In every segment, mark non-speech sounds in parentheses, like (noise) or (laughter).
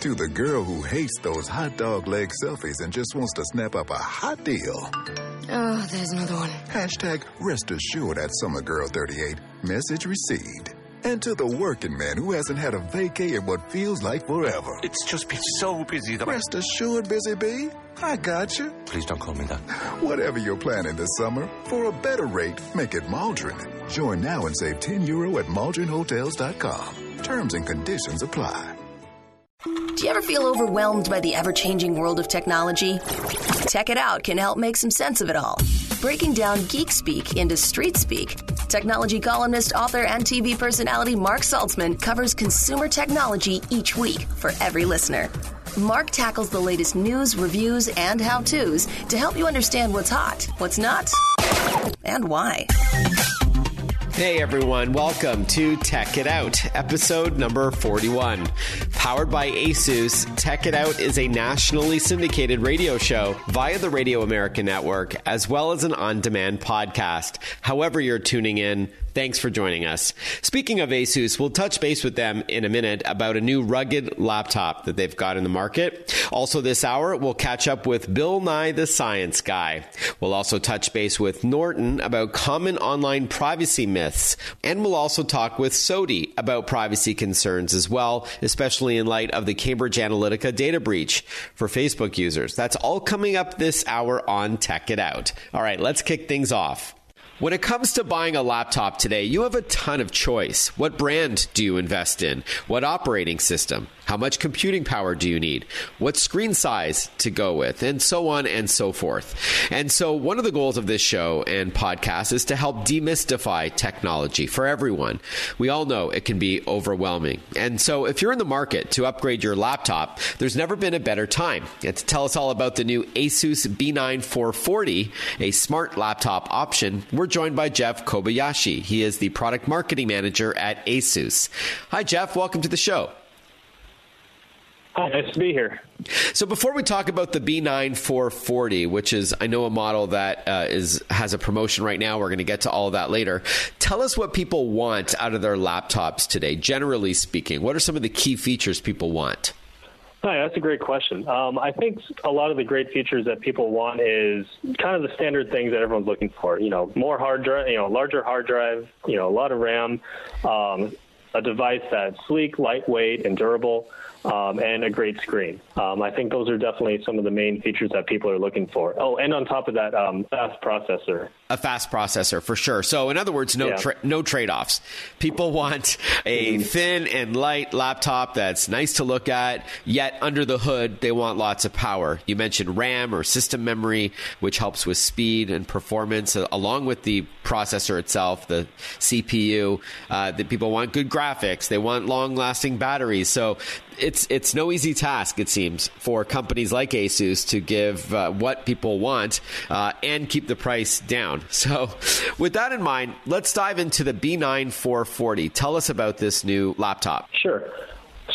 To the girl who hates those hot dog leg selfies and just wants to snap up a hot deal. Oh, there's another one. Hashtag rest assured at Summer Girl 38. Message received. And to the working man who hasn't had a vacay in what feels like forever. It's just been so busy that Rest assured, Busy Bee. I got you. Please don't call me that. Whatever you're planning this summer, for a better rate, make it Maldron. Join now and save 10 euro at MaldronHotels.com. Terms and conditions apply. Do you ever feel overwhelmed by the ever changing world of technology? Tech It Out can help make some sense of it all. Breaking down geek speak into street speak, technology columnist, author, and TV personality Marc Saltzman covers consumer technology each week for every listener. Marc tackles the latest news, reviews, and how to's to help you understand what's hot, what's not, and why. Hey everyone, welcome to Tech It Out, episode number 41. Powered by Asus, Tech It Out is a nationally syndicated radio show via the Radio America Network, as well as an on demand podcast. However, you're tuning in, thanks for joining us. Speaking of Asus, we'll touch base with them in a minute about a new rugged laptop that they've got in the market. Also, this hour, we'll catch up with Bill Nye, the science guy. We'll also touch base with Norton about common online privacy myths. And we'll also talk with SOTI about privacy concerns as well, especially in light of the Cambridge Analytica data breach for Facebook users. That's all coming up this hour on Tech It Out. All right, let's kick things off. When it comes to buying a laptop today, you have a ton of choice. What brand do you invest in? What operating system? How much computing power do you need? What screen size to go with? And so on and so forth. And so, one of the goals of this show and podcast is to help demystify technology for everyone. We all know it can be overwhelming. And so, if you're in the market to upgrade your laptop, there's never been a better time. And to tell us all about the new Asus B9 440, a smart laptop option, we're joined by Jeff Kobayashi. He is the product marketing manager at Asus. Hi, Jeff. Welcome to the show. Hi, nice to be here. So before we talk about the B9 440, which is I know a model that uh, is has a promotion right now, we're going to get to all of that later. Tell us what people want out of their laptops today. Generally speaking, what are some of the key features people want? Hi, that's a great question. Um, I think a lot of the great features that people want is kind of the standard things that everyone's looking for. You know, more hard drive, you know, larger hard drive, you know, a lot of RAM, um, a device that's sleek, lightweight, and durable. Um, and a great screen. Um, I think those are definitely some of the main features that people are looking for. Oh, and on top of that, um, fast processor. A fast processor for sure. So, in other words, no Yeah. tra- no trade offs. People (laughs) want a thin and light laptop that's nice to look at, yet under the hood they want lots of power. You mentioned RAM or system memory, which helps with speed and performance, uh, along with the processor itself, the CPU. Uh, that people want good graphics. They want long lasting batteries. So it's it's no easy task, it seems, for companies like Asus to give uh, what people want uh, and keep the price down. (laughs) So, with that in mind, let's dive into the B9 440. Tell us about this new laptop. Sure.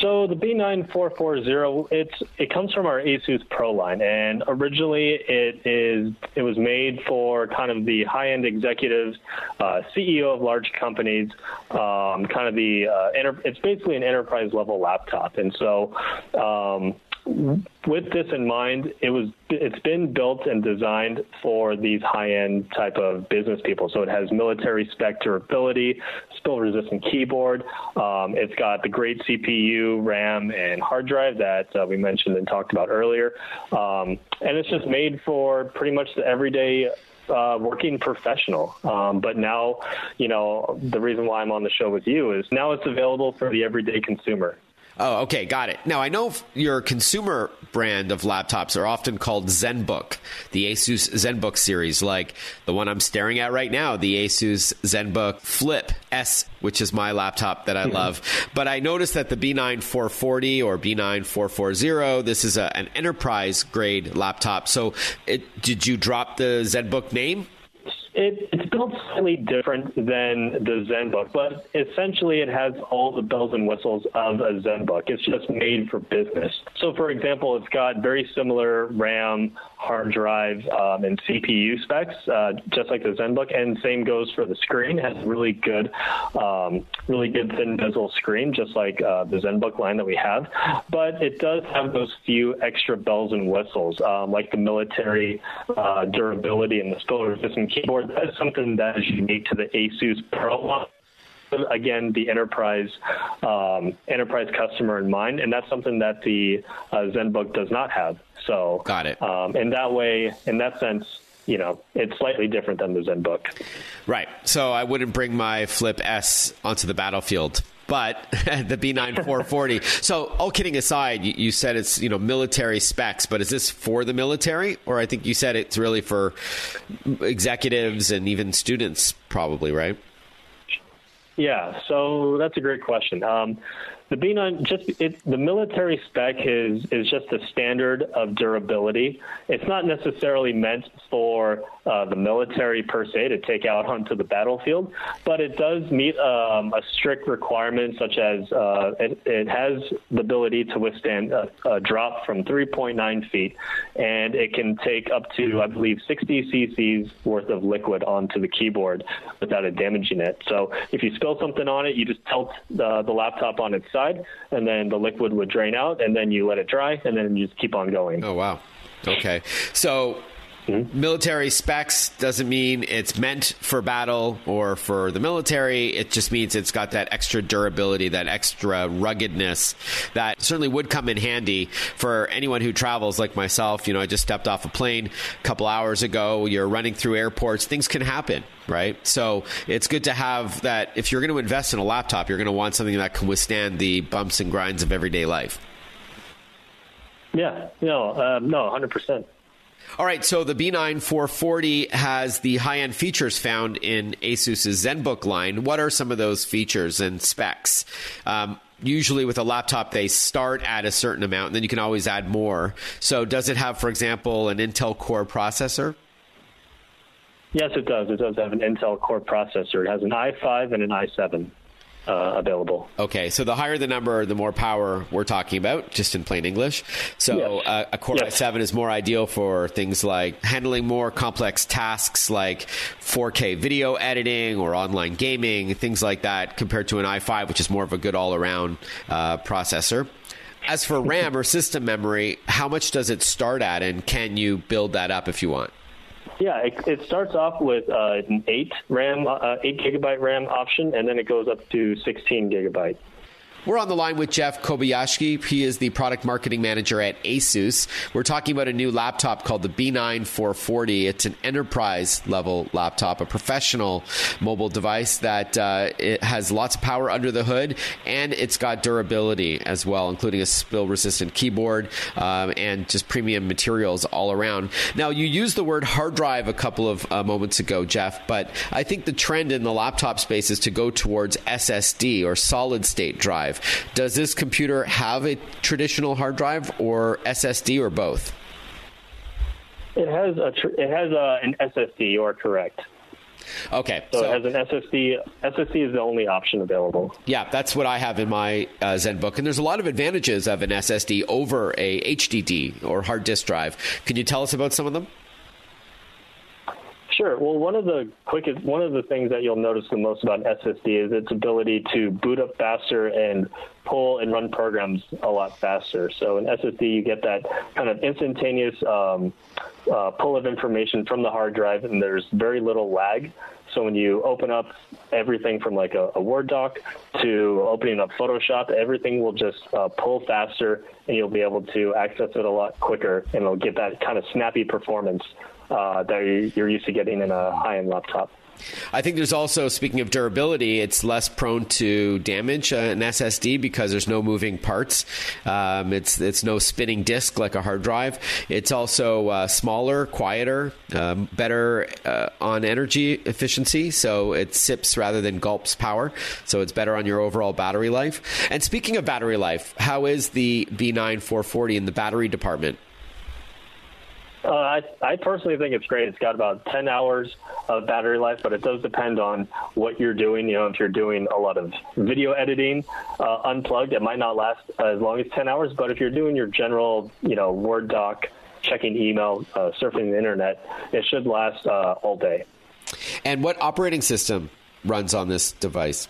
So the B9440, it's it comes from our Asus Pro line, and originally it is it was made for kind of the high-end executives, uh, CEO of large companies, um, kind of the uh, it's basically an enterprise level laptop, and so. Um, with this in mind, it was it's been built and designed for these high-end type of business people. So it has military spec durability, spill-resistant keyboard. Um, it's got the great CPU, RAM, and hard drive that uh, we mentioned and talked about earlier. Um, and it's just made for pretty much the everyday uh, working professional. Um, but now, you know, the reason why I'm on the show with you is now it's available for the everyday consumer. Oh, okay, got it. Now I know your consumer brand of laptops are often called ZenBook, the Asus ZenBook series, like the one I'm staring at right now, the Asus ZenBook Flip S, which is my laptop that I love. But I noticed that the B9 440 or B9 440, this is a, an enterprise grade laptop. So, it, did you drop the ZenBook name? It, it's built slightly different than the ZenBook, but essentially it has all the bells and whistles of a ZenBook. It's just made for business. So, for example, it's got very similar RAM, hard drive, um, and CPU specs, uh, just like the ZenBook. And same goes for the screen. It has really good, um, really good thin bezel screen, just like uh, the ZenBook line that we have. But it does have those few extra bells and whistles, um, like the military uh, durability and the spill resistant keyboard that is something that is unique to the Asus Pro line again the enterprise um, enterprise customer in mind, and that's something that the uh, ZenBook does not have. So, got it. Um, in that way, in that sense, you know, it's slightly different than the ZenBook. Right. So I wouldn't bring my Flip S onto the battlefield but (laughs) the B9 440. so, all kidding aside, you, you, said it's you know military specs, but is this for the military, or I think you said it's really for executives and even students, probably, right? Yeah, so that's a great question. Um, the B9 just it, the military spec is is just a standard of durability. It's not necessarily meant for uh, the military per se to take out onto the battlefield, but it does meet um, a strict requirement such as uh, it, it, has the ability to withstand a, a, drop from 3.9 feet, and it can take up to I believe 60 cc's worth of liquid onto the keyboard without it damaging it. So if you spill something on it, you just tilt the, the laptop on its side, and then the liquid would drain out, and then you let it dry, and then you just keep on going. Oh wow. Okay. So Mm-hmm. Military specs doesn't mean it's meant for battle or for the military. It just means it's got that extra durability, that extra ruggedness that certainly would come in handy for anyone who travels like myself. You know, I just stepped off a plane a couple hours ago. You're running through airports, things can happen, right? So it's good to have that. If you're going to invest in a laptop, you're going to want something that can withstand the bumps and grinds of everyday life. Yeah, no, um, no, 100%. All right, so the B9 440 has the high end features found in Asus's ZenBook line. What are some of those features and specs? Um, usually with a laptop they start at a certain amount and then you can always add more. So does it have for example an intel core processor? Yes it does. It does have an intel core processor. It has an i5 and an i7 uh, available. Okay, so the higher the number, the more power we're talking about, just in plain English. So yes. uh, a Core yes. i7 is more ideal for things like handling more complex tasks like 4K video editing or online gaming, things like that, compared to an i5, which is more of a good all around uh, processor. As for RAM or (laughs) system memory, how much does it start at, and can you build that up if you want? Yeah, it, it starts off with uh, an eight RAM, uh, eight gigabyte RAM option, and then it goes up to 16 gigabyte. We're on the line with Jeff Kobayashi. He is the product marketing manager at Asus. We're talking about a new laptop called the B9 440. It's an enterprise level laptop, a professional mobile device that uh, it has lots of power under the hood, and it's got durability as well, including a spill resistant keyboard um, and just premium materials all around. Now, you used the word hard drive a couple of uh, moments ago, Jeff, but I think the trend in the laptop space is to go towards SSD or solid state drive drive. Does this computer have a traditional hard drive or SSD or both? It has a tr- it has a, an SSD. You are correct. Okay, so, so, it has an SSD. SSD is the only option available. Yeah, that's what I have in my uh, ZenBook, and there's a lot of advantages of an SSD over a HDD or hard disk drive. Can you tell us about some of them? Sure. Well, one of the quickest, one of the things that you'll notice the most about SSD is its ability to boot up faster and pull and run programs a lot faster. So in SSD, you get that kind of instantaneous um, uh, pull of information from the hard drive, and there's very little lag. So when you open up everything from like a, a Word doc to opening up Photoshop, everything will just uh, pull faster, and you'll be able to access it a lot quicker, and it'll get that kind of snappy performance uh, that you're used to getting in a high-end laptop. I think there's also, speaking of durability, it's less prone to damage uh, an SSD because there's no moving parts. Um, it's it's no spinning disk like a hard drive. It's also uh, smaller, quieter, um, better uh, on energy efficiency. So it sips rather than gulps power. So it's better on your overall battery life. And speaking of battery life, how is the B9 440 in the battery department? Uh, I, I personally think it's great. It's got about 10 hours of battery life, but it does depend on what you're doing. You know, if you're doing a lot of video editing uh, unplugged, it might not last as long as 10 hours. But if you're doing your general, you know, Word doc, checking email, uh, surfing the internet, it should last uh, all day. And what operating system runs on this device?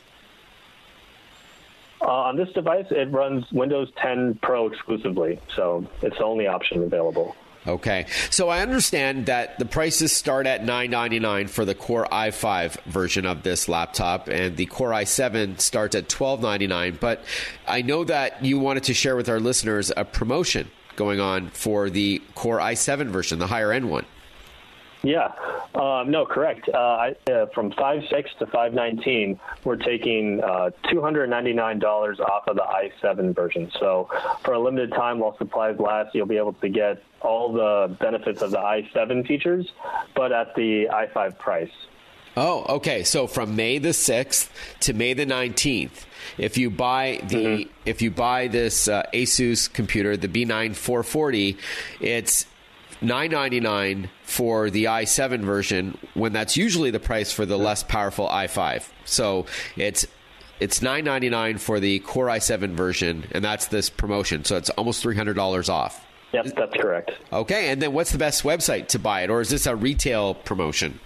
Uh, on this device, it runs Windows 10 Pro exclusively, so it's the only option available. Okay, so I understand that the prices start at nine ninety nine for the Core i5 version of this laptop, and the Core i7 starts at twelve ninety nine. But I know that you wanted to share with our listeners a promotion going on for the Core i7 version, the higher end one. Yeah, um, no, correct. Uh, I, uh, from five six to five nineteen, we're taking uh, two hundred ninety nine dollars off of the i seven version. So for a limited time, while supplies last, you'll be able to get all the benefits of the i seven features, but at the i five price. Oh, okay. So from May the sixth to May the nineteenth, if you buy the mm-hmm. if you buy this uh, ASUS computer, the B9 440, it's 999 for the i7 version when that's usually the price for the less powerful i5. So it's it's 999 for the Core i7 version and that's this promotion. So it's almost $300 off. Yep, that's correct. Okay, and then what's the best website to buy it or is this a retail promotion?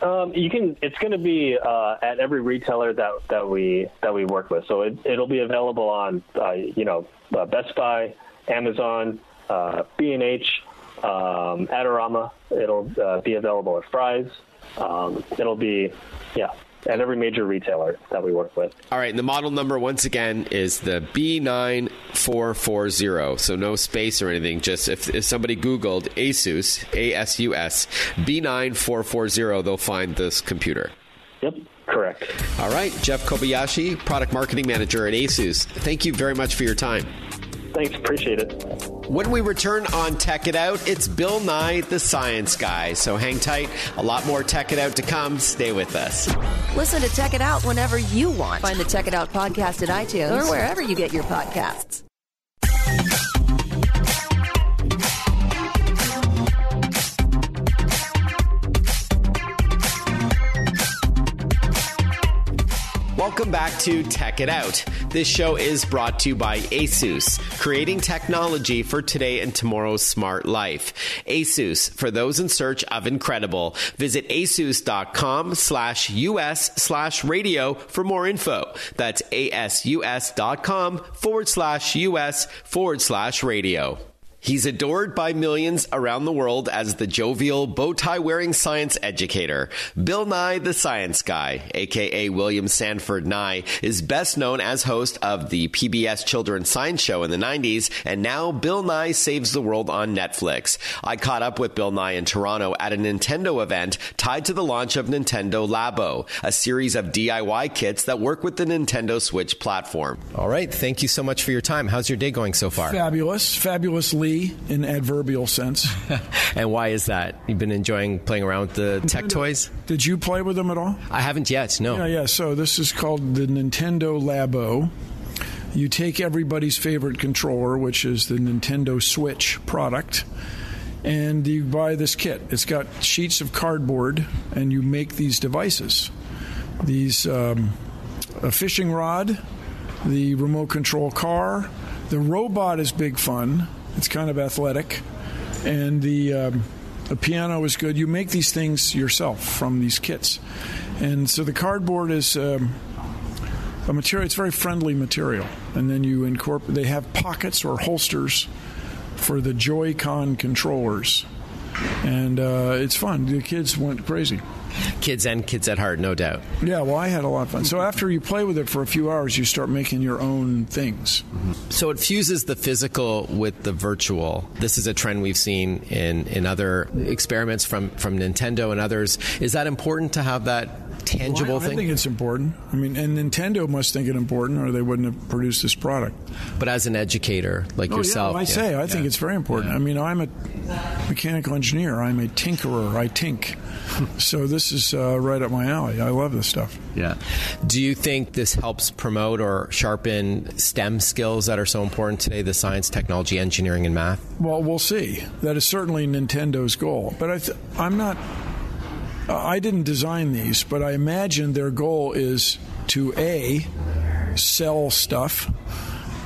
Um, you can. It's going to be uh, at every retailer that that we that we work with. So it, will be available on, uh, you know, uh, Best Buy, Amazon, uh, B&H, um, Adorama. It'll uh, be available at Fry's. Um, it'll be, yeah, at every major retailer that we work with. All right, and the model number once again is the B9440. So no space or anything. Just if, if somebody Googled ASUS, A S U S, B9440, they'll find this computer. Yep. Correct. All right, Jeff Kobayashi, product marketing manager at ASUS. Thank you very much for your time. Thanks, appreciate it. When we return on Tech It Out, it's Bill Nye, the science guy. So hang tight. A lot more Tech It Out to come. Stay with us. Listen to Tech It Out whenever you want. Find the Tech It Out podcast at iTunes or wherever you get your podcasts. Welcome back to Tech It Out. This show is brought to you by ASUS, creating technology for today and tomorrow's smart life. ASUS, for those in search of incredible. Visit asus.com slash us slash radio for more info. That's asus.com forward slash us forward slash radio. He's adored by millions around the world as the jovial, bow tie wearing science educator. Bill Nye, the science guy, aka William Sanford Nye, is best known as host of the PBS Children's Science Show in the 90s, and now Bill Nye Saves the World on Netflix. I caught up with Bill Nye in Toronto at a Nintendo event tied to the launch of Nintendo Labo, a series of DIY kits that work with the Nintendo Switch platform. All right. Thank you so much for your time. How's your day going so far? Fabulous. Fabulously in adverbial sense. (laughs) and why is that? You've been enjoying playing around with the Nintendo. tech toys? Did you play with them at all? I haven't yet, no. Yeah, yeah. So this is called the Nintendo Labo. You take everybody's favorite controller, which is the Nintendo Switch product, and you buy this kit. It's got sheets of cardboard, and you make these devices. These um, a fishing rod, the remote control car, the robot is big fun. It's kind of athletic, and the um, the piano is good. You make these things yourself from these kits, and so the cardboard is. Um, a material it's very friendly material. And then you incorporate they have pockets or holsters for the joy-con controllers. And uh, it's fun. The kids went crazy kids and kids at heart, no doubt. Yeah, well, I had a lot of fun. So after you play with it for a few hours, you start making your own things. Mm-hmm. So it fuses the physical with the virtual. This is a trend we've seen in, in other experiments from, from Nintendo and others. Is that important to have that tangible Well, I, I think it's important. I mean, and Nintendo must think it important, or they wouldn't have produced this product. but as an educator like Oh, yourself, yeah, I say, I think it's very important. I mean, I'm a mechanical engineer. I'm a tinkerer. I tink. (laughs) so this is uh, right up my alley. I love this stuff. Yeah. Do you think this helps promote or sharpen STEM skills that are so important today the science, technology, engineering, and math? Well, we'll see. That is certainly Nintendo's goal. But I th- I'm not. I didn't design these, but I imagine their goal is to a sell stuff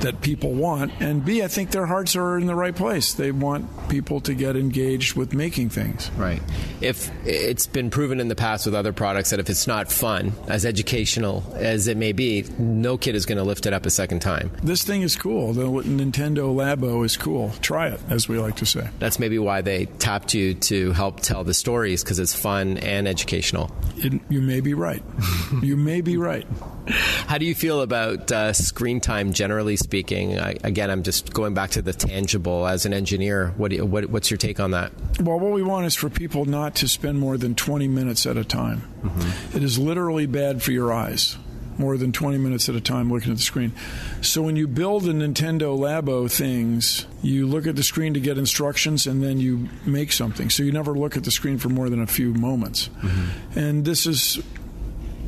that people want, and b I think their hearts are in the right place. They want people to get engaged with making things. Right. If it's been proven in the past with other products that if it's not fun, as educational as it may be, no kid is going to lift it up a second time. This thing is cool. The Nintendo Labo is cool. Try it, as we like to say. That's maybe why they tapped you to help tell the stories because it's fun and educational. It, you may be right. (laughs) you may be right. How do you feel about uh, screen time, generally speaking? I, again, I'm just going back to the tangible. As an engineer, what, do you, what what's your take on that? Well, what we want is for people not to spend more than 20 minutes at a time. Mm-hmm. It is literally bad for your eyes. More than 20 minutes at a time looking at the screen. So, when you build the Nintendo Labo things, you look at the screen to get instructions and then you make something. So, you never look at the screen for more than a few moments. Mm-hmm. And this is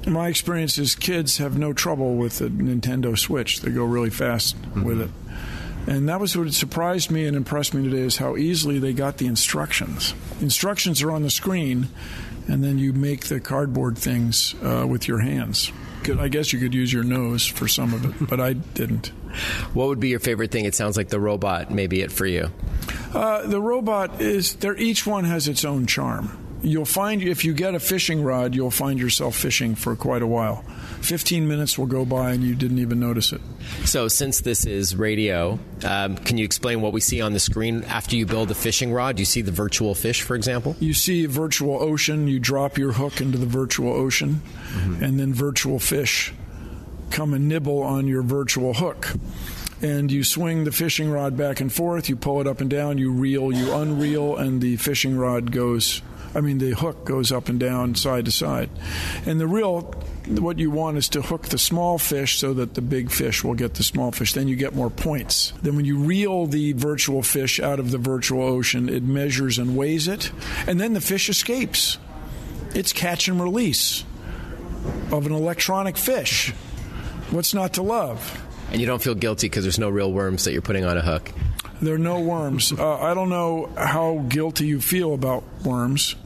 my experience is kids have no trouble with the Nintendo Switch. They go really fast with it. And that was what surprised me and impressed me today is how easily they got the instructions. Instructions are on the screen, and then you make the cardboard things uh, with your hands. I guess you could use your nose for some of it, but I didn't. (laughs) What would be your favorite thing? It sounds like the robot may be it for you. Uh, the robot is there. Each one has its own charm. You'll find if you get a fishing rod, you'll find yourself fishing for quite a while. Fifteen minutes will go by and you didn't even notice it. So, since this is radio, um, can you explain what we see on the screen after you build a fishing rod? Do you see the virtual fish, for example? You see a virtual ocean. You drop your hook into the virtual ocean, and then virtual fish come and nibble on your virtual hook. And you swing the fishing rod back and forth. You pull it up and down. You reel. You unreel, and the fishing rod goes. I mean, the hook goes up and down, side to side. And the real, what you want is to hook the small fish so that the big fish will get the small fish. Then you get more points. Then when you reel the virtual fish out of the virtual ocean, it measures and weighs it. And then the fish escapes. It's catch and release of an electronic fish. What's not to love? And you don't feel guilty because there's no real worms that you're putting on a hook. There are no worms. Uh, I don't know how guilty you feel about worms,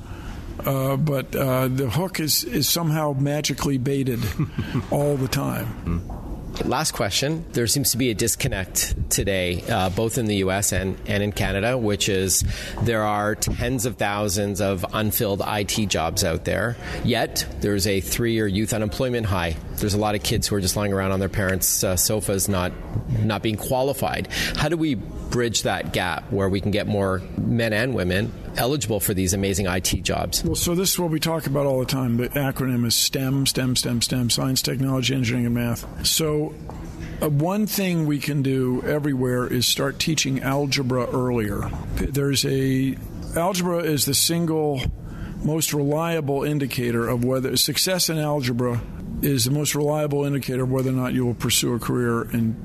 uh, but uh, the hook is, is somehow magically baited (laughs) all the time. Last question. There seems to be a disconnect today, uh, both in the U.S. and, and in Canada, which is there are tens of thousands of unfilled IT jobs out there. Yet there's a three-year youth unemployment high. There's a lot of kids who are just lying around on their parents' uh, sofas, not not being qualified. How do we bridge that gap where we can get more men and women eligible for these amazing IT jobs? Well, so this is what we talk about all the time. The acronym is STEM, STEM, STEM, STEM, science, technology, engineering, and math. So, uh, one thing we can do everywhere is start teaching algebra earlier. There's a algebra is the single most reliable indicator of whether success in algebra is the most reliable indicator of whether or not you will pursue a career in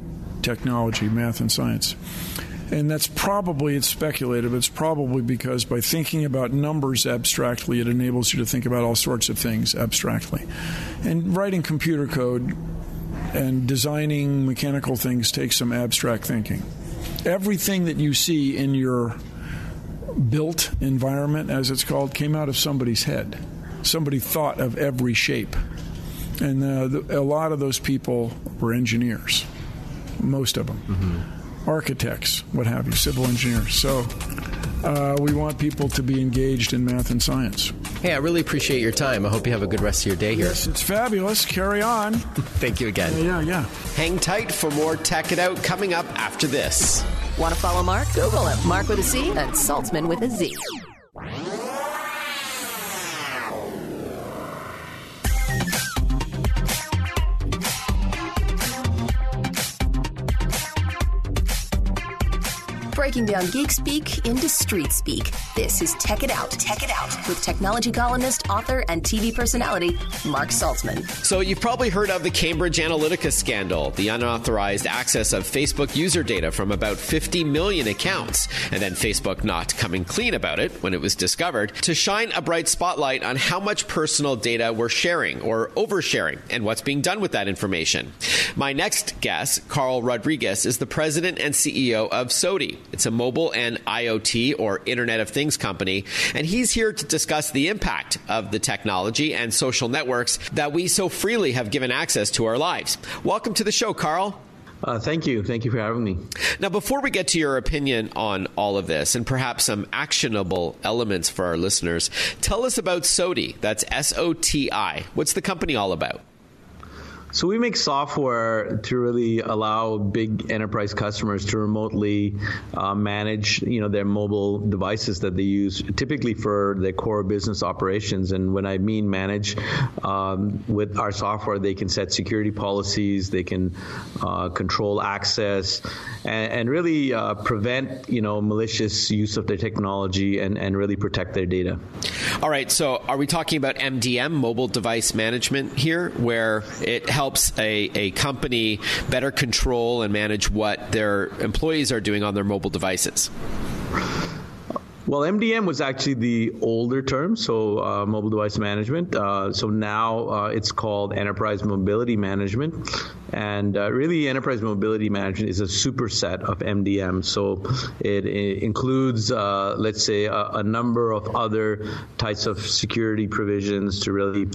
technology, math, and science. And that's probably, it's speculative, it's probably because by thinking about numbers abstractly, it enables you to think about all sorts of things abstractly. And writing computer code and designing mechanical things takes some abstract thinking. Everything that you see in your built environment, as it's called, came out of somebody's head. Somebody thought of every shape. And uh, the, a lot of those people were engineers, most of them architects, what have you, civil engineers. So uh, we want people to be engaged in math and science. Hey, I really appreciate your time. I hope you have a good rest of your day here. Yes, it's fabulous. Carry on. (laughs) Thank you again. Yeah, yeah. Hang tight for more Tech It Out coming up after this. Want to follow Marc? Google him. Marc with a C and Saltzman with a Z. breaking down geek speak into street speak. This is Tech It Out, Tech It Out with technology columnist, author, and TV personality Marc Saltzman. So, you've probably heard of the Cambridge Analytica scandal, the unauthorized access of Facebook user data from about 50 million accounts, and then Facebook not coming clean about it when it was discovered to shine a bright spotlight on how much personal data we're sharing or oversharing and what's being done with that information. My next guest, Carl Rodrigues, is the president and CEO of SOTI. It's a mobile and IoT or Internet of Things company, and he's here to discuss the impact of the technology and social networks that we so freely have given access to our lives. Welcome to the show, Carl. Uh, thank you. Thank you for having me. Now, before we get to your opinion on all of this and perhaps some actionable elements for our listeners, tell us about SOTI. That's S O T I. What's the company all about? So we make software to really allow big enterprise customers to remotely uh, manage, you know, their mobile devices that they use, typically for their core business operations. And when I mean manage, um, with our software, they can set security policies, they can uh, control access, and, and really uh, prevent, you know, malicious use of their technology and, and really protect their data. All right. So are we talking about MDM, mobile device management here, where it helps helps a, a company better control and manage what their employees are doing on their mobile devices? Well, MDM was actually the older term, so uh, mobile device management. Uh, so now uh, it's called enterprise mobility management. And uh, really, enterprise mobility management is a superset of MDM. So it, it includes, uh, let's say, a, a, number of other types of security provisions to really,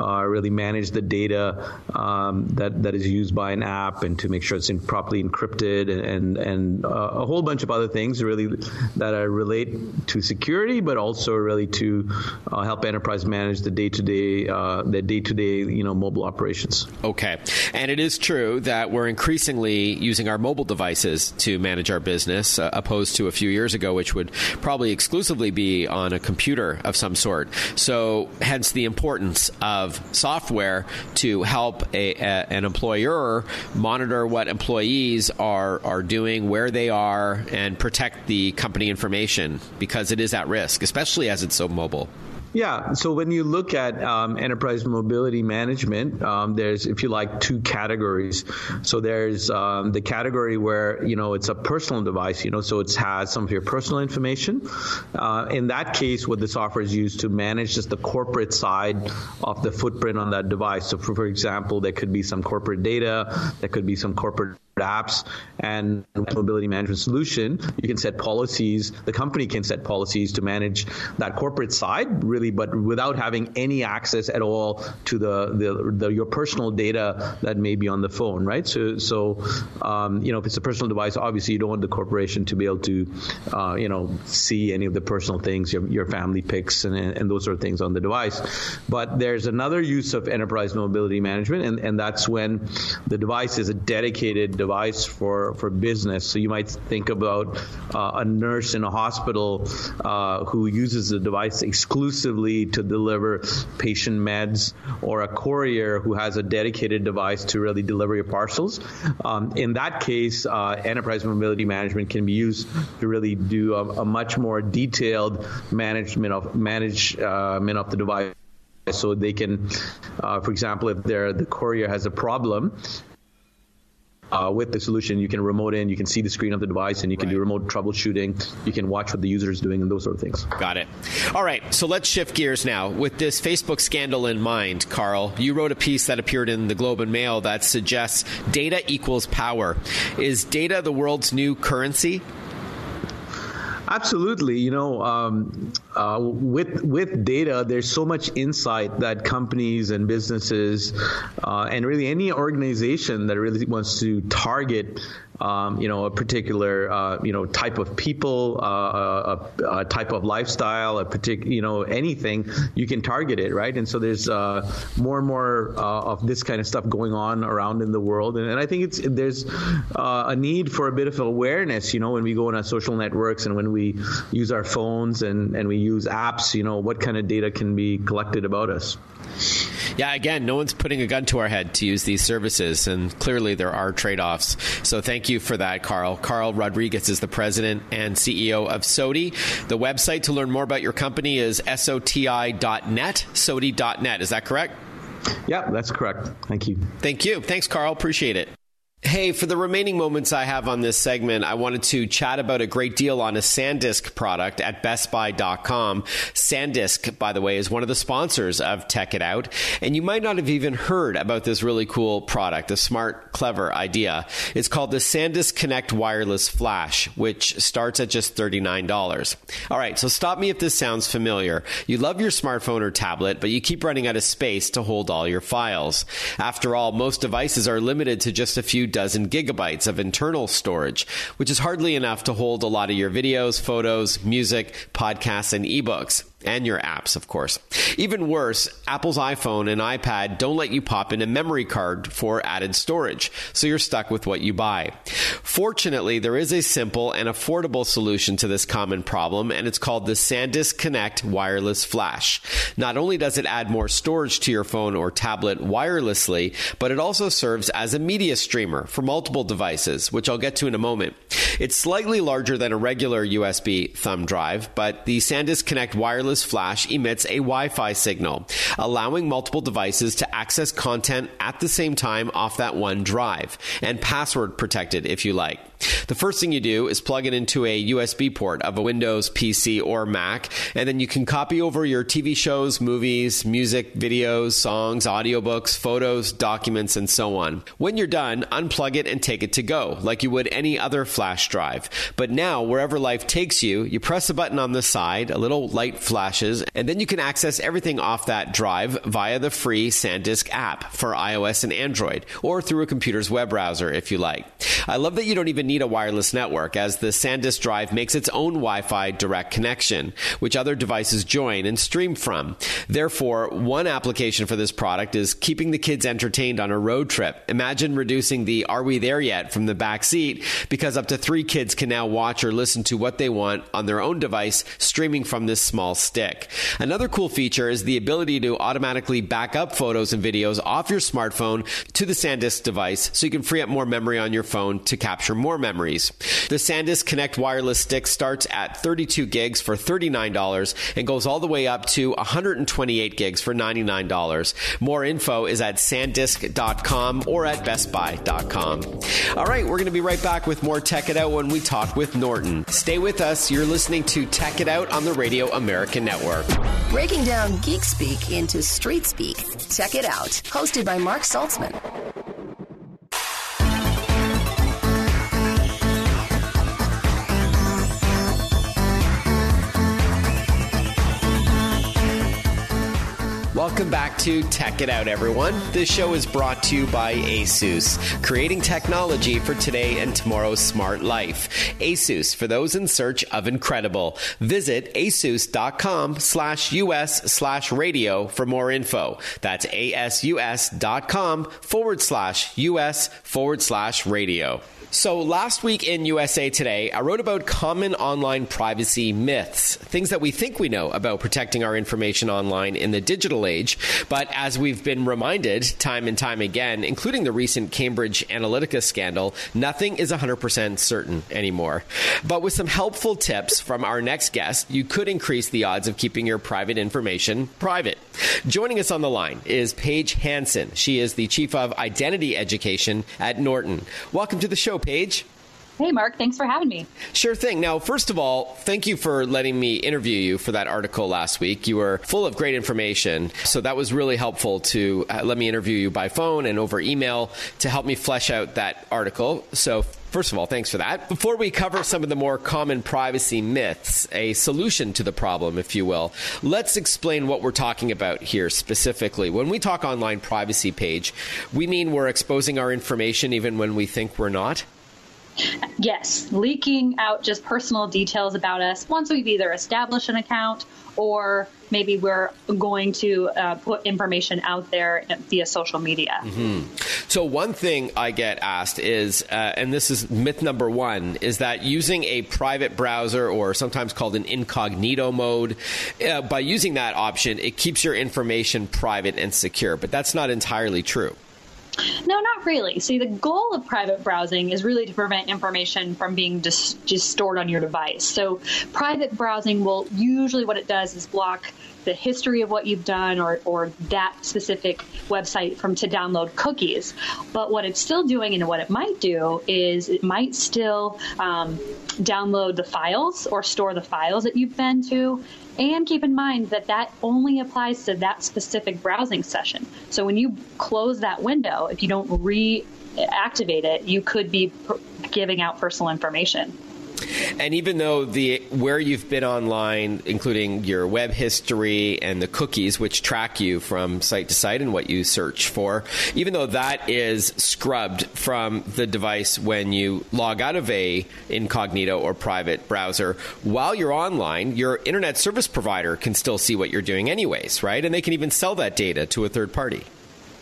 uh, really manage the data um, that that is used by an app and to make sure it's properly encrypted and and a whole bunch of other things really that are relate to security, but also really to uh, help enterprise manage the day to day, the day to day, you know, mobile operations. Okay, and it is true that we're increasingly using our mobile devices to manage our business, uh, opposed to a few years ago, which would probably exclusively be on a computer of some sort. So, hence the importance of software to help a, a, an employer monitor what employees are are doing, where they are, and protect the company information because it is at risk, especially as it's so mobile. Yeah. So when you look at um, enterprise mobility management, um, there's, if you like, two categories. So there's um, the category where you know it's a personal device, you know, so it has some of your personal information. Uh, in that case, what the software is used to manage is the corporate side of the footprint on that device. So, for, for example, there could be some corporate data, there could be some corporate apps and mobility management solution, you can set policies. The company can set policies to manage that corporate side, really, but without having any access at all to the, the, the your personal data that may be on the phone, right? So, so um, you know, if it's a personal device, obviously you don't want the corporation to be able to, uh, you know, see any of the personal things, your, your family pics and, and those sort of things on the device. But there's another use of enterprise mobility management, and, and that's when the device is a dedicated device for, for business. So you might think about uh, a nurse in a hospital uh, who uses the device exclusively to deliver patient meds, or a courier who has a dedicated device to really deliver your parcels. Um, in that case, uh, enterprise mobility management can be used to really do a, a much more detailed management of management of the device so they can, uh, for example, if the courier has a problem, uh, with the solution, you can remote in, you can see the screen of the device, and you can right. do remote troubleshooting. You can watch what the user is doing and those sort of things. Got it. All right, so let's shift gears now. With this Facebook scandal in mind, Carl, you wrote a piece that appeared in the Globe and Mail that suggests data equals power. Is data the world's new currency? Absolutely. You know, um, uh, with with data, there's so much insight that companies and businesses, uh, and really any organization that really wants to target um, you know, a particular, uh, you know, type of people, uh, a, a, type of lifestyle, a particular, you know, anything, you can target it, right? And so there's uh, more and more uh, of this kind of stuff going on around in the world, and, and I think it's there's uh, a need for a bit of awareness, you know, when we go on our social networks and when we use our phones and and we use apps, you know, what kind of data can be collected about us. Yeah, again, no one's putting a gun to our head to use these services, and clearly there are trade offs. So thank you for that, Carl. Carl Rodrigues is the president and CEO of SOTI. The website to learn more about your company is soti.net, soti.net. Is that correct? Yeah, that's correct. Thank you. Thank you. Thanks, Carl. Appreciate it. Hey, for the remaining moments I have on this segment, I wanted to chat about a great deal on a SanDisk product at BestBuy.com. SanDisk, by the way, is one of the sponsors of Tech It Out, and you might not have even heard about this really cool product, a smart, clever idea. It's called the SanDisk Connect Wireless Flash, which starts at just $39. All right, so stop me if this sounds familiar. You love your smartphone or tablet, but you keep running out of space to hold all your files. After all, most devices are limited to just a few dozen gigabytes of internal storage, which is hardly enough to hold a lot of your videos, photos, music, podcasts, and ebooks and your apps, of course. Even worse, Apple's iPhone and iPad don't let you pop in a memory card for added storage, so you're stuck with what you buy. Fortunately, there is a simple and affordable solution to this common problem, and it's called the SanDisk Connect Wireless Flash. Not only does it add more storage to your phone or tablet wirelessly, but it also serves as a media streamer for multiple devices, which I'll get to in a moment. It's slightly larger than a regular USB thumb drive, but the SanDisk Connect Wireless wireless flash emits a Wi Fi signal, allowing multiple devices to access content at the same time off that one drive, and password protected if you like. The first thing you do is plug it into a USB port of a Windows PC or Mac, and then you can copy over your TV shows, movies, music, videos, songs, audiobooks, photos, documents, and so on. When you're done, unplug it and take it to go, like you would any other flash drive. But now, wherever life takes you, you press a button on the side, a little light flashes, and then you can access everything off that drive via the free SanDisk app for iOS and Android, or through a computer's web browser if you like. I love that you don't even need a wireless network, as the SanDisk drive makes its own Wi Fi direct connection, which other devices join and stream from. Therefore, one application for this product is keeping the kids entertained on a road trip. Imagine reducing the Are We There Yet from the back seat because up to three kids can now watch or listen to what they want on their own device streaming from this small stick. Another cool feature is the ability to automatically back up photos and videos off your smartphone to the SanDisk device so you can free up more memory on your phone to capture more memories. The SanDisk Connect wireless stick starts at 32 gigs for $39 and goes all the way up to 128 gigs for $99. More info is at sandisk.com or at bestbuy.com. All right, we're going to be right back with more Tech It Out when we talk with Norton. Stay with us. You're listening to Tech It Out on the Radio American Network. Breaking down geek speak into street speak. Tech It Out, hosted by Marc Saltzman. Welcome back to Tech It Out, everyone. This show is brought to you by Asus, creating technology for today and tomorrow's smart life. Asus, for those in search of incredible. Visit asus.com slash us slash radio for more info. That's asus.com forward slash us forward slash radio. So, last week in USA Today, I wrote about common online privacy myths, things that we think we know about protecting our information online in the digital age. But as we've been reminded time and time again, including the recent Cambridge Analytica scandal, nothing is 100% certain anymore. But with some helpful tips from our next guest, you could increase the odds of keeping your private information private. Joining us on the line is Paige Hanson. She is the Chief of Identity Education at Norton. Welcome to the show, Paige. Hey, Marc. Thanks for having me. Sure thing. Now, first of all, thank you for letting me interview you for that article last week. You were full of great information. So that was really helpful to uh, let me interview you by phone and over email to help me flesh out that article. So First of all, thanks for that. Before we cover some of the more common privacy myths, a solution to the problem, if you will, let's explain what we're talking about here specifically. When we talk online privacy Paige, we mean we're exposing our information even when we think we're not? Yes, leaking out just personal details about us once we've either established an account or maybe we're going to uh, put information out there via social media. Mm-hmm. So, one thing I get asked is, uh, and this is myth number one, is that using a private browser or sometimes called an incognito mode, uh, by using that option, it keeps your information private and secure. But that's not entirely true. No, not really. See, the goal of private browsing is really to prevent information from being just, just stored on your device. So, private browsing will usually what it does is block the history of what you've done or, or that specific website from to download cookies. But what it's still doing and what it might do is it might still um, download the files or store the files that you've been to. And keep in mind that that only applies to that specific browsing session. So when you close that window, if you don't reactivate it, you could be giving out personal information. And even though the where you've been online, including your web history and the cookies which track you from site to site and what you search for, even though that is scrubbed from the device when you log out of a incognito or private browser, while you're online, your internet service provider can still see what you're doing anyways, right? And they can even sell that data to a third party.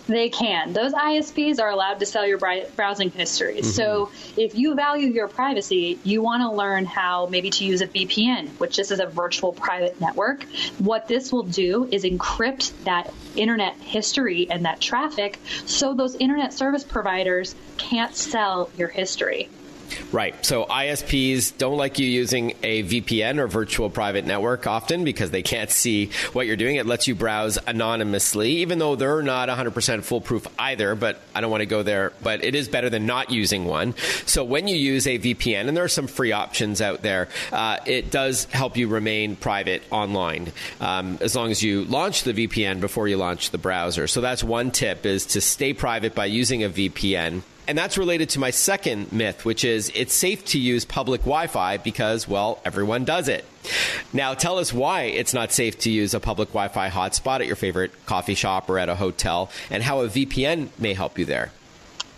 They can. Those ISPs are allowed to sell your browsing histories. Mm-hmm. So if you value your privacy, you want to learn how maybe to use a VPN, which this is a virtual private network. What this will do is encrypt that internet history and that traffic so those internet service providers can't sell your history. Right. So ISPs don't like you using a VPN or virtual private network often because they can't see what you're doing. It lets you browse anonymously, even though they're not 100% foolproof either. But I don't want to go there. But it is better than not using one. So when you use a VPN, and there are some free options out there, uh, it does help you remain private online um, as long as you launch the VPN before you launch the browser. So that's one tip: is to stay private by using a VPN. And that's related to my second myth, which is it's safe to use public Wi Fi because, well, everyone does it. Now, tell us why it's not safe to use a public Wi Fi hotspot at your favorite coffee shop or at a hotel, and how a VPN may help you there.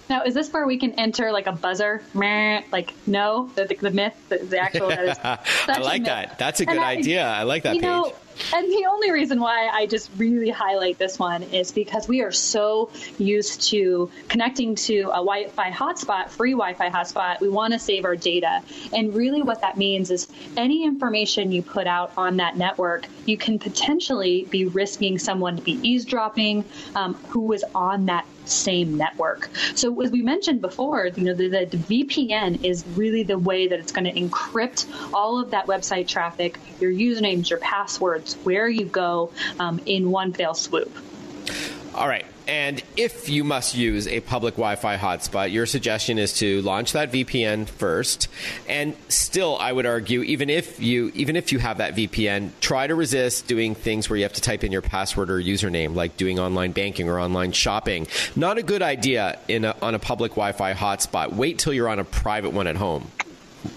Now, is this where we can enter like a buzzer? Meh, like, no, the, the, the myth, the, the actual. (laughs) I like that. That's a good I, idea. I like that, you Paige. Know, and the only reason why I just really highlight this one is because we are so used to connecting to a Wi Fi hotspot, free Wi Fi hotspot. We want to save our data. And really, what that means is any information you put out on that network, you can potentially be risking someone to be eavesdropping um, who is on that same network. So as we mentioned before, you know, the, the, VPN is really the way that it's going to encrypt all of that website traffic, your usernames, your passwords, where you go um, in one fell swoop. All right. And if you must use a public Wi Fi hotspot, your suggestion is to launch that VPN first. And still, I would argue, even if you even if you have that VPN, try to resist doing things where you have to type in your password or username, like doing online banking or online shopping. Not a good idea in a, on a public Wi Fi hotspot. Wait till you're on a private one at home.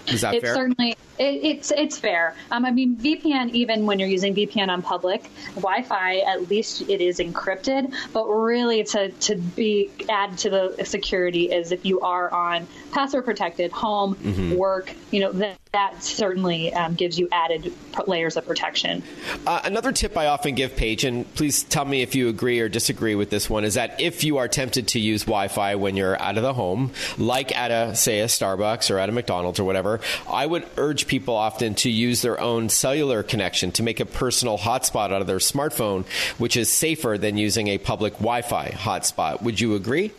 Is that it's fair? Certainly, it, it's it's fair. Um, I mean, VPN, even when you're using VPN on public Wi-Fi, at least it is encrypted. But really, to to be add to the security is if you are on password protected home, mm-hmm. work, you know that that certainly um, gives you added layers of protection. Uh, another tip I often give, Paige, and please tell me if you agree or disagree with this one, is that if you are tempted to use Wi-Fi when you're out of the home, like at a say a Starbucks or at a McDonald's or whatever, I would urge people often to use their own cellular connection to make a personal hotspot out of their smartphone, which is safer than using a public Wi Fi hotspot. Would you agree?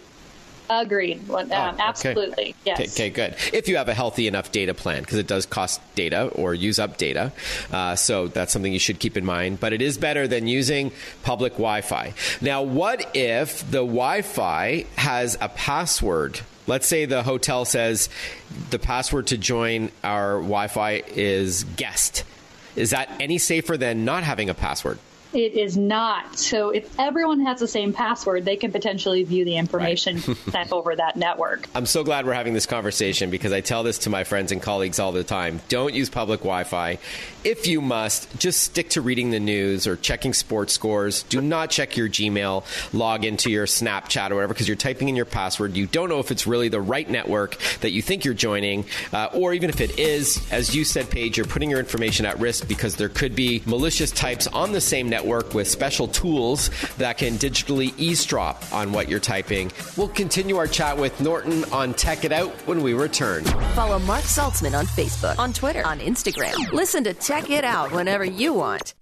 Agreed. Well, um, oh, okay. Absolutely. Yes. Okay, okay, good. If you have a healthy enough data plan, because it does cost data or use up data. Uh, so that's something you should keep in mind. But it is better than using public Wi Fi. Now, what if the Wi Fi has a password? Let's say the hotel says the password to join our Wi Fi is guest. Is that any safer than not having a password? It is not. So if everyone has the same password, they can potentially view the information right. (laughs) sent over that network. I'm so glad we're having this conversation because I tell this to my friends and colleagues all the time. Don't use public Wi Fi. If you must, just stick to reading the news or checking sports scores. Do not check your Gmail, log into your Snapchat or whatever because you're typing in your password. You don't know if it's really the right network that you think you're joining, uh, or even if it is, as you said, Paige, you're putting your information at risk because there could be malicious types on the same network network with special tools that can digitally eavesdrop on what you're typing. We'll continue our chat with Norton on Tech It Out when we return. Follow Marc Saltzman on Facebook, on Twitter, on Instagram. Listen to Tech It Out whenever you want.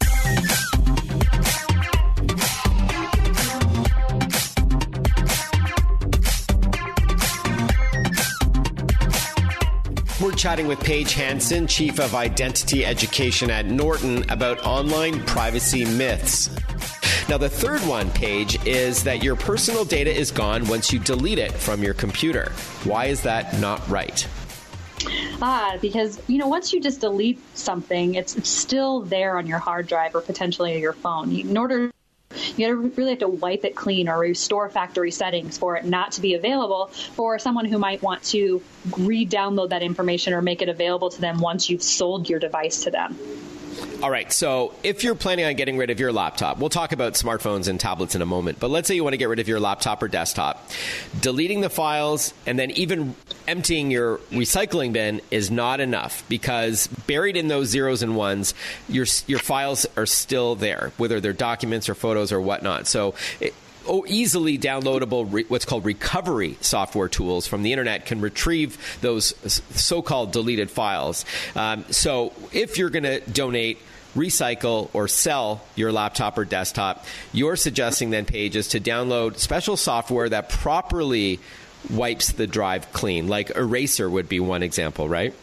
Chatting with Paige Hanson, Chief of Identity Education at Norton, about online privacy myths. Now, the third one, Paige, is that your personal data is gone once you delete it from your computer. Why is that not right? Ah, because you know, once you just delete something, it's, it's still there on your hard drive or potentially your phone. In order you really have to wipe it clean or restore factory settings for it not to be available for someone who might want to re-download that information or make it available to them once you've sold your device to them. All right. So if you're planning on getting rid of your laptop, we'll talk about smartphones and tablets in a moment. But let's say you want to get rid of your laptop or desktop. Deleting the files and then even emptying your recycling bin is not enough because buried in those zeros and ones, your your files are still there, whether they're documents or photos or whatnot. So. It, oh, easily downloadable re- what's called recovery software tools from the internet can retrieve those so-called deleted files. Um, so if you're going to donate recycle or sell your laptop or desktop, you're suggesting then Paige's to download special software that properly wipes the drive clean. Like Eraser would be one example, right?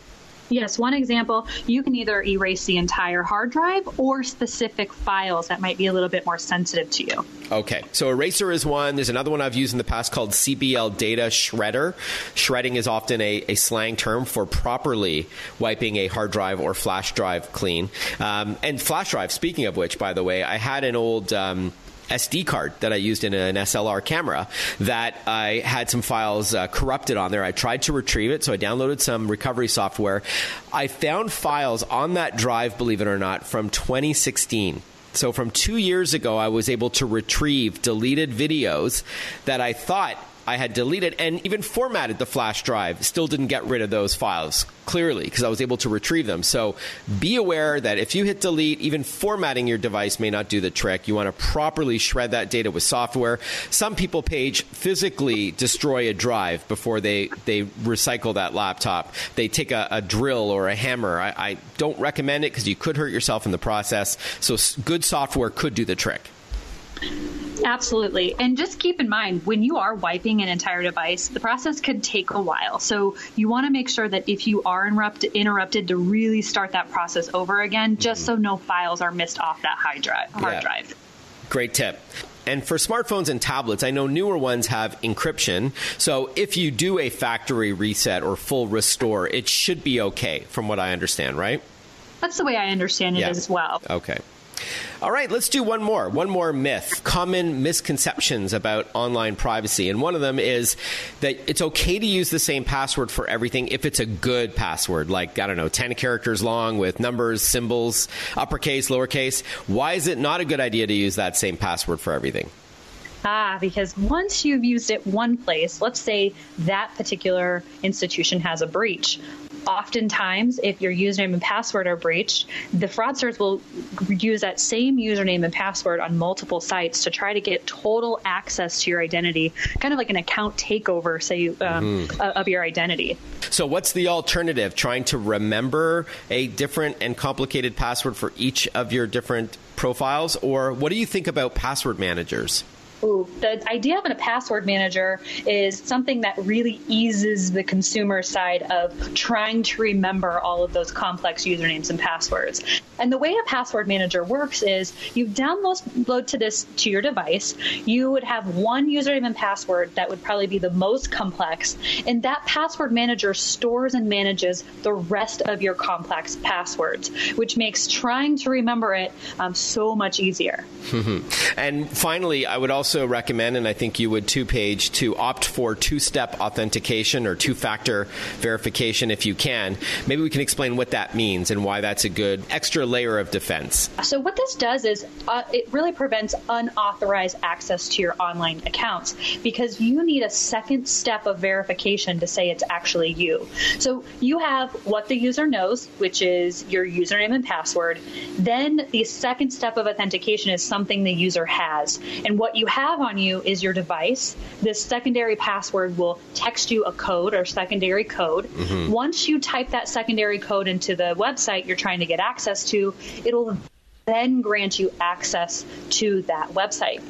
Yes, one example, you can either erase the entire hard drive or specific files that might be a little bit more sensitive to you. Okay, so Eraser is one. There's another one I've used in the past called CBL Data Shredder. Shredding is often a, a slang term for properly wiping a hard drive or flash drive clean. Um, and flash drive, speaking of which, by the way, I had an old. Um, SD card that I used in an SLR camera that I had some files uh, corrupted on there. I tried to retrieve it, so I downloaded some recovery software. I found files on that drive, believe it or not, from 2016. So from two years ago, I was able to retrieve deleted videos that I thought I had deleted and even formatted the flash drive. Still didn't get rid of those files clearly because I was able to retrieve them. So be aware that if you hit delete, even formatting your device may not do the trick. You want to properly shred that data with software. Some people, Paige physically destroy a drive before they, they recycle that laptop. They take a, a drill or a hammer. I, I don't recommend it because you could hurt yourself in the process. So good software could do the trick. Absolutely. And just keep in mind when you are wiping an entire device, the process could take a while. So you want to make sure that if you are interrupt- interrupted to really start that process over again, just mm-hmm. so no files are missed off that hard drive. Hard yeah. drive. Great tip. And for smartphones and tablets, I know newer ones have encryption. So if you do a factory reset or full restore, it should be okay, from what I understand, right? That's the way I understand it yeah. as well. Okay. All right, let's do one more. One more myth. Common misconceptions about online privacy. And one of them is that it's okay to use the same password for everything if it's a good password, like, I don't know, 10 characters long with numbers, symbols, uppercase, lowercase. Why is it not a good idea to use that same password for everything? Ah, because once you've used it one place, let's say that particular institution has a breach. Oftentimes, if your username and password are breached, the fraudsters will use that same username and password on multiple sites to try to get total access to your identity, kind of like an account takeover, say, um, mm-hmm. of your identity. So, what's the alternative? Trying to remember a different and complicated password for each of your different profiles? Or what do you think about password managers? Ooh, the idea of a password manager is something that really eases the consumer side of trying to remember all of those complex usernames and passwords. And the way a password manager works is you download to this to your device. You would have one username and password that would probably be the most complex, and that password manager stores and manages the rest of your complex passwords, which makes trying to remember it um, so much easier. (laughs) and finally, I would also recommend, and I think you would too, Paige, to opt for two step authentication or two factor verification if you can. Maybe we can explain what that means and why that's a good extra layer of defense. So, what this does is uh, it really prevents unauthorized access to your online accounts because you need a second step of verification to say it's actually you. So, you have what the user knows, which is your username and password. Then, the second step of authentication is something the user has. And what you have on you is your device. This secondary password will text you a code or secondary code. Mm-hmm. Once you type that secondary code into the website you're trying to get access to, it'll then grant you access to that website.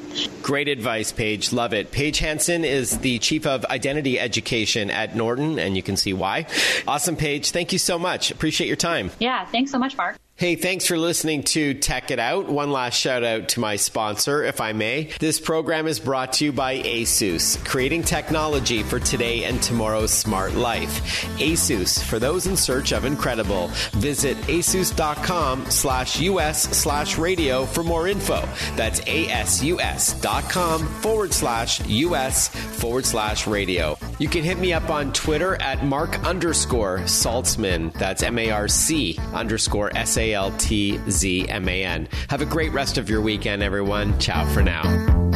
Great advice, Paige. Love it. Paige Hanson is the Chief of Identity Education at Norton, and you can see why. Awesome, Paige. Thank you so much. Appreciate your time. Yeah, thanks so much, Marc. Hey, thanks for listening to Tech It Out. One last shout out to my sponsor, if I may. This program is brought to you by ASUS, creating technology for today and tomorrow's smart life. ASUS, for those in search of incredible. Visit asus.com slash us slash radio for more info. That's asus.com forward slash us forward slash radio. You can hit me up on Twitter at marc underscore saltzman. That's M A R C underscore S A L T Z M A N. Have a great rest of your weekend, everyone. Ciao for now.